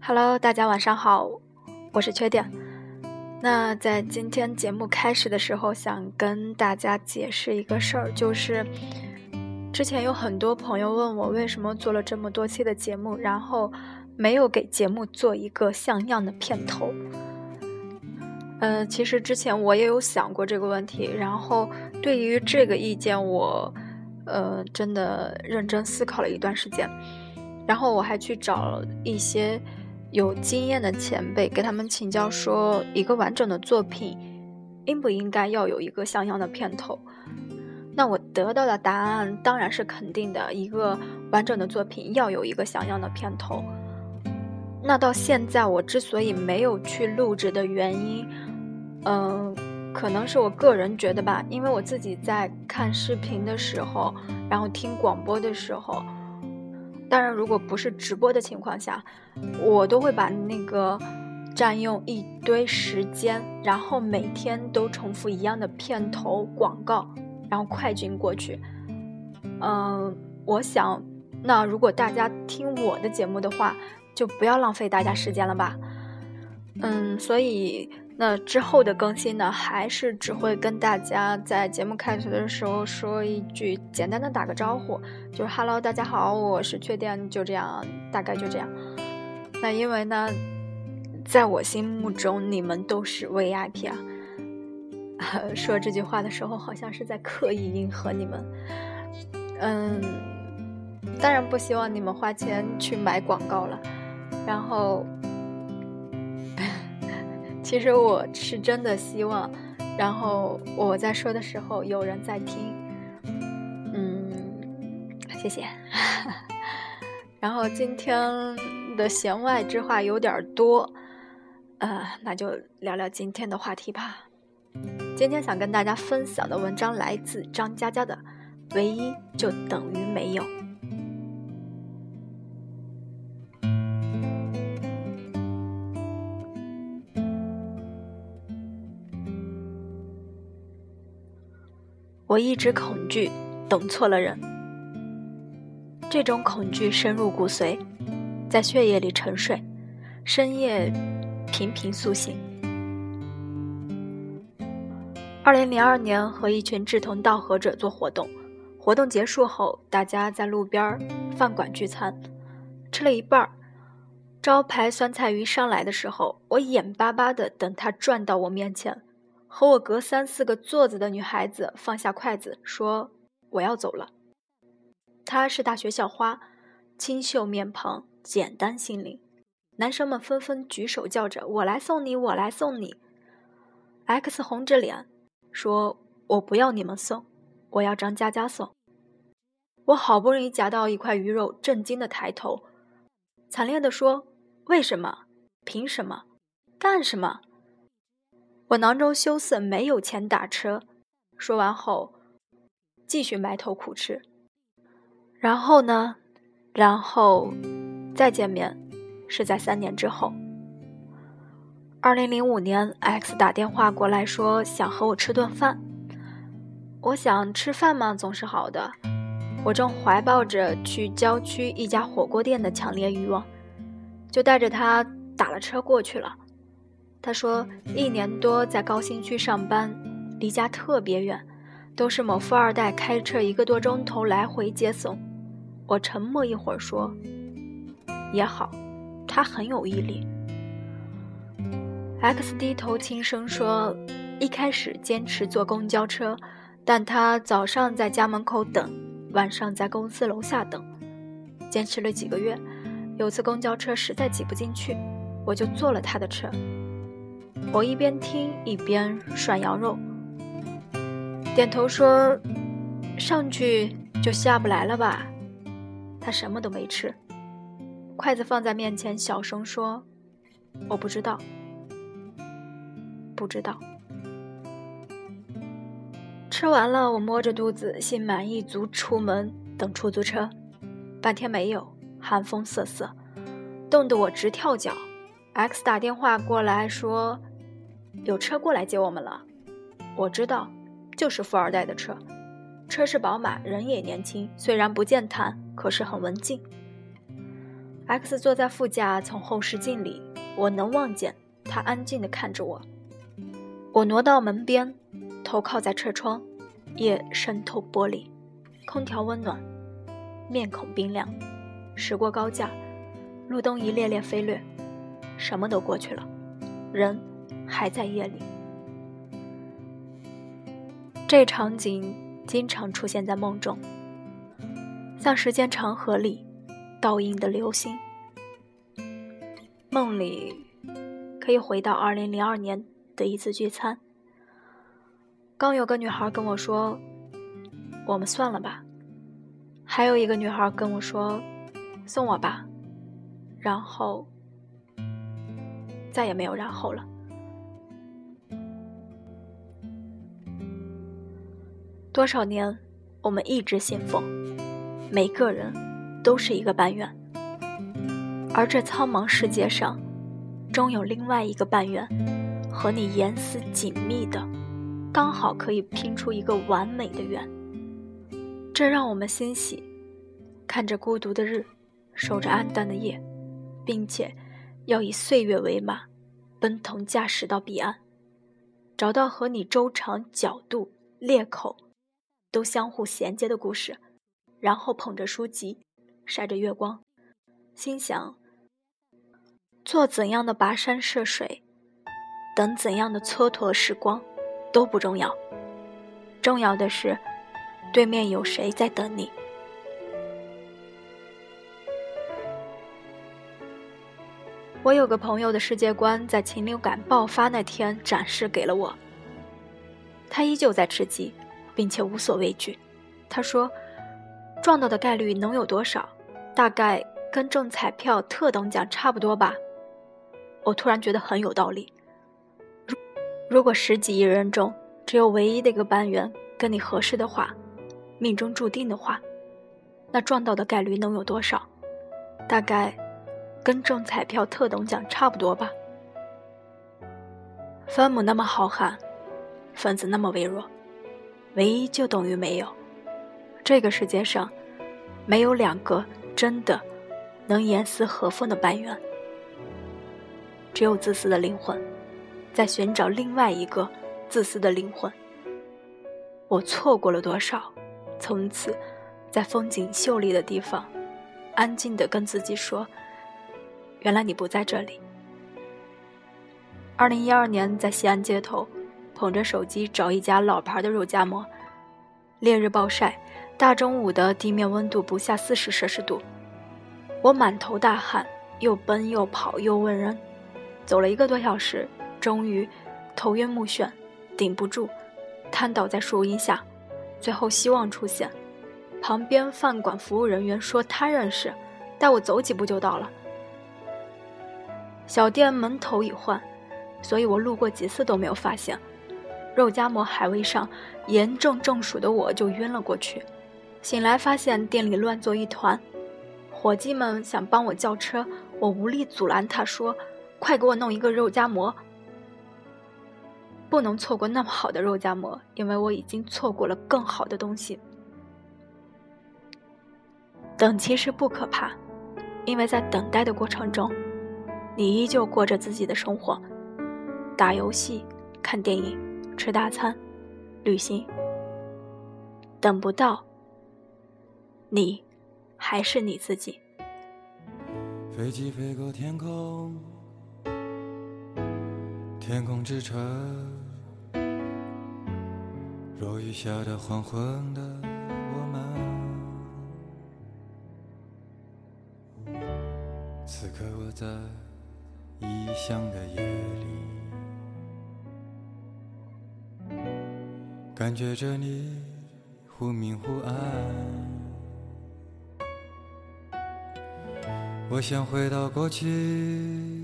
Hello，大家晚上好，我是缺点。那在今天节目开始的时候，想跟大家解释一个事儿，就是之前有很多朋友问我，为什么做了这么多期的节目，然后没有给节目做一个像样的片头。呃，其实之前我也有想过这个问题，然后对于这个意见，我呃真的认真思考了一段时间，然后我还去找一些。有经验的前辈给他们请教说，一个完整的作品应不应该要有一个像样的片头？那我得到的答案当然是肯定的，一个完整的作品要有一个像样的片头。那到现在我之所以没有去录制的原因，嗯，可能是我个人觉得吧，因为我自己在看视频的时候，然后听广播的时候。当然，如果不是直播的情况下，我都会把那个占用一堆时间，然后每天都重复一样的片头广告，然后快进过去。嗯，我想，那如果大家听我的节目的话，就不要浪费大家时间了吧。嗯，所以。那之后的更新呢，还是只会跟大家在节目开头的时候说一句简单的打个招呼，就是 “Hello，大家好，我是确定”，就这样，大概就这样。那因为呢，在我心目中你们都是 VIP 啊。说这句话的时候，好像是在刻意迎合你们。嗯，当然不希望你们花钱去买广告了，然后。其实我是真的希望，然后我在说的时候有人在听，嗯，谢谢。然后今天的弦外之话有点多，呃，那就聊聊今天的话题吧。今天想跟大家分享的文章来自张嘉佳的《唯一就等于没有》。我一直恐惧等错了人，这种恐惧深入骨髓，在血液里沉睡，深夜频频苏醒。二零零二年和一群志同道合者做活动，活动结束后，大家在路边饭馆聚餐，吃了一半，招牌酸菜鱼上来的时候，我眼巴巴的等它转到我面前。和我隔三四个座子的女孩子放下筷子，说：“我要走了。”她是大学校花，清秀面庞，简单心灵。男生们纷纷举手叫着：“我来送你，我来送你。”X 红着脸说：“我不要你们送，我要张佳佳送。”我好不容易夹到一块鱼肉，震惊的抬头，惨烈的说：“为什么？凭什么？干什么？”我囊中羞涩，没有钱打车。说完后，继续埋头苦吃。然后呢？然后再见面，是在三年之后。二零零五年，X 打电话过来说想和我吃顿饭。我想吃饭嘛，总是好的。我正怀抱着去郊区一家火锅店的强烈欲望，就带着他打了车过去了。他说：“一年多在高新区上班，离家特别远，都是某富二代开车一个多钟头来回接送。”我沉默一会儿说：“也好，他很有毅力。”X 低头轻声说：“一开始坚持坐公交车，但他早上在家门口等，晚上在公司楼下等，坚持了几个月。有次公交车实在挤不进去，我就坐了他的车。”我一边听一边涮羊肉，点头说：“上去就下不来了吧？”他什么都没吃，筷子放在面前，小声说：“我不知道，不知道。”吃完了，我摸着肚子，心满意足出门等出租车，半天没有，寒风瑟瑟，冻得我直跳脚。X 打电话过来说。有车过来接我们了，我知道，就是富二代的车，车是宝马，人也年轻，虽然不健谈，可是很文静。X 坐在副驾，从后视镜里，我能望见他安静地看着我。我挪到门边，头靠在车窗，夜渗透玻璃，空调温暖，面孔冰凉。驶过高架，路灯一列列飞掠，什么都过去了，人还在夜里。这场景经常出现在梦中，像时间长河里倒映的流星。梦里可以回到二零零二年的一次聚餐，刚有个女孩跟我说：“我们算了吧。”还有一个女孩跟我说：“送我吧。”然后再也没有然后了。多少年，我们一直信奉，每个人都是一个半圆，而这苍茫世界上，终有另外一个半圆，和你严丝紧密的，刚好可以拼出一个完美的圆。这让我们欣喜，看着孤独的日，守着暗淡的夜，并且要以岁月为马，奔腾驾驶到彼岸，找到和你周长、角度、裂口。都相互衔接的故事，然后捧着书籍，晒着月光，心想：做怎样的跋山涉水，等怎样的蹉跎时光，都不重要。重要的是，对面有谁在等你。我有个朋友的世界观，在禽流感爆发那天展示给了我。他依旧在吃鸡。并且无所畏惧，他说：“撞到的概率能有多少？大概跟中彩票特等奖差不多吧。”我突然觉得很有道理。如如果十几亿人中只有唯一的一个班员跟你合适的话，命中注定的话，那撞到的概率能有多少？大概跟中彩票特等奖差不多吧。分母那么浩瀚，分子那么微弱。唯一就等于没有，这个世界上没有两个真的能严丝合缝的半圆，只有自私的灵魂在寻找另外一个自私的灵魂。我错过了多少？从此，在风景秀丽的地方，安静的跟自己说：“原来你不在这里。”二零一二年，在西安街头。捧着手机找一家老牌的肉夹馍，烈日暴晒，大中午的地面温度不下四十摄氏度，我满头大汗，又奔又跑又问人，走了一个多小时，终于头晕目眩，顶不住，瘫倒在树荫下，最后希望出现，旁边饭馆服务人员说他认识，带我走几步就到了，小店门头已换，所以我路过几次都没有发现。肉夹馍还未上，严重中暑的我就晕了过去。醒来发现店里乱作一团，伙计们想帮我叫车，我无力阻拦，他说：“快给我弄一个肉夹馍，不能错过那么好的肉夹馍，因为我已经错过了更好的东西。”等其实不可怕，因为在等待的过程中，你依旧过着自己的生活，打游戏、看电影。吃大餐，旅行，等不到，你还是你自己。飞机飞过天空，天空之城，落雨下的黄昏的我们，此刻我在异乡的夜里。感觉着你忽明忽暗，我想回到过去，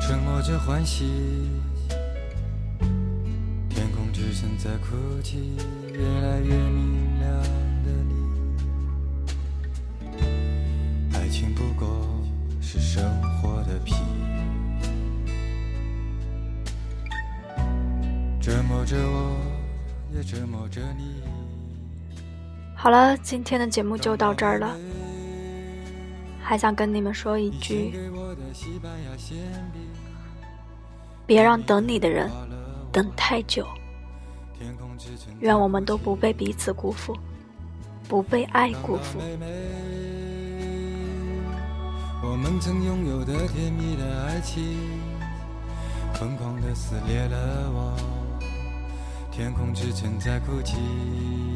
沉默着欢喜，天空之城在哭泣，越来越明亮的你，爱情不过是生活的皮。着我，也折磨着你。好了，今天的节目就到这儿了。还想跟你们说一句：别让等你的人等太久。愿我们都不被彼此辜负，不被爱辜负。我们曾拥有的甜蜜的爱情，疯狂的撕裂了我，天空之城在哭泣。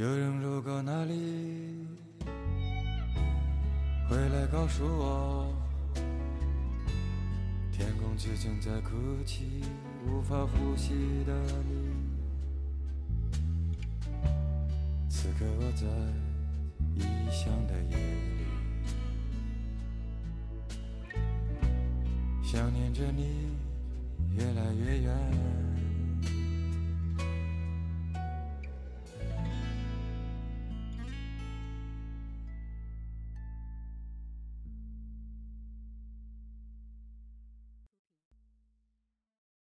有人路过那里，回来告诉我，天空之城在哭泣，无法呼吸的你。此刻我在异乡的夜里，想念着你，越来越远。